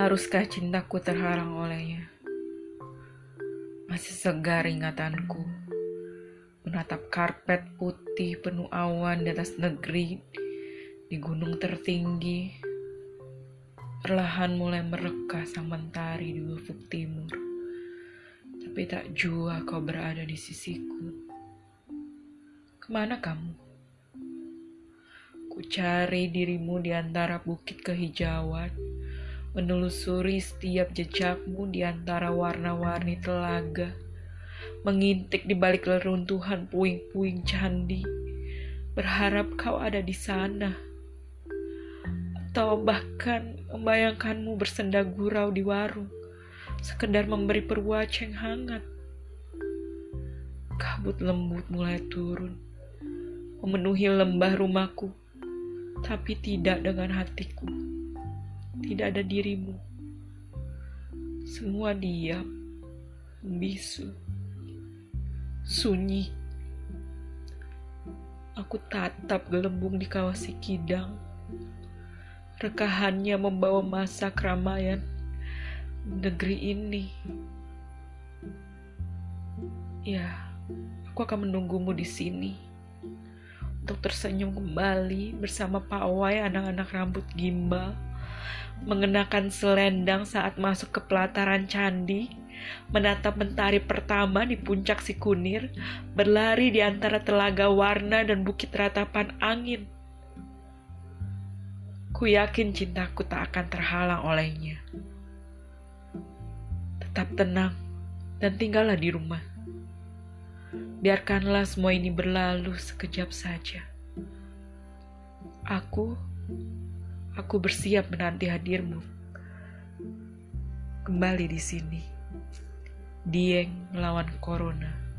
Haruskah cintaku terhalang olehnya? Masih segar ingatanku menatap karpet putih penuh awan di atas negeri di gunung tertinggi. Perlahan mulai mereka sang mentari di ufuk timur. Tapi tak jua kau berada di sisiku. Ke mana kamu? Ku cari dirimu di antara bukit kehijauan menelusuri setiap jejakmu di antara warna-warni telaga, mengintik di balik leruntuhan puing-puing candi, berharap kau ada di sana, atau bahkan membayangkanmu bersenda gurau di warung, sekedar memberi perwaceng hangat. Kabut lembut mulai turun, memenuhi lembah rumahku, tapi tidak dengan hatiku tidak ada dirimu. Semua diam, bisu, sunyi. Aku tatap gelembung di kawasi kidang. Rekahannya membawa masa keramaian negeri ini. Ya, aku akan menunggumu di sini untuk tersenyum kembali bersama pawai anak-anak rambut gimbal mengenakan selendang saat masuk ke pelataran candi, menatap mentari pertama di puncak si kunir, berlari di antara telaga warna dan bukit ratapan angin. Ku yakin cintaku tak akan terhalang olehnya. Tetap tenang dan tinggallah di rumah. Biarkanlah semua ini berlalu sekejap saja. Aku Aku bersiap menanti hadirmu. Kembali di sini. Dieng melawan Corona.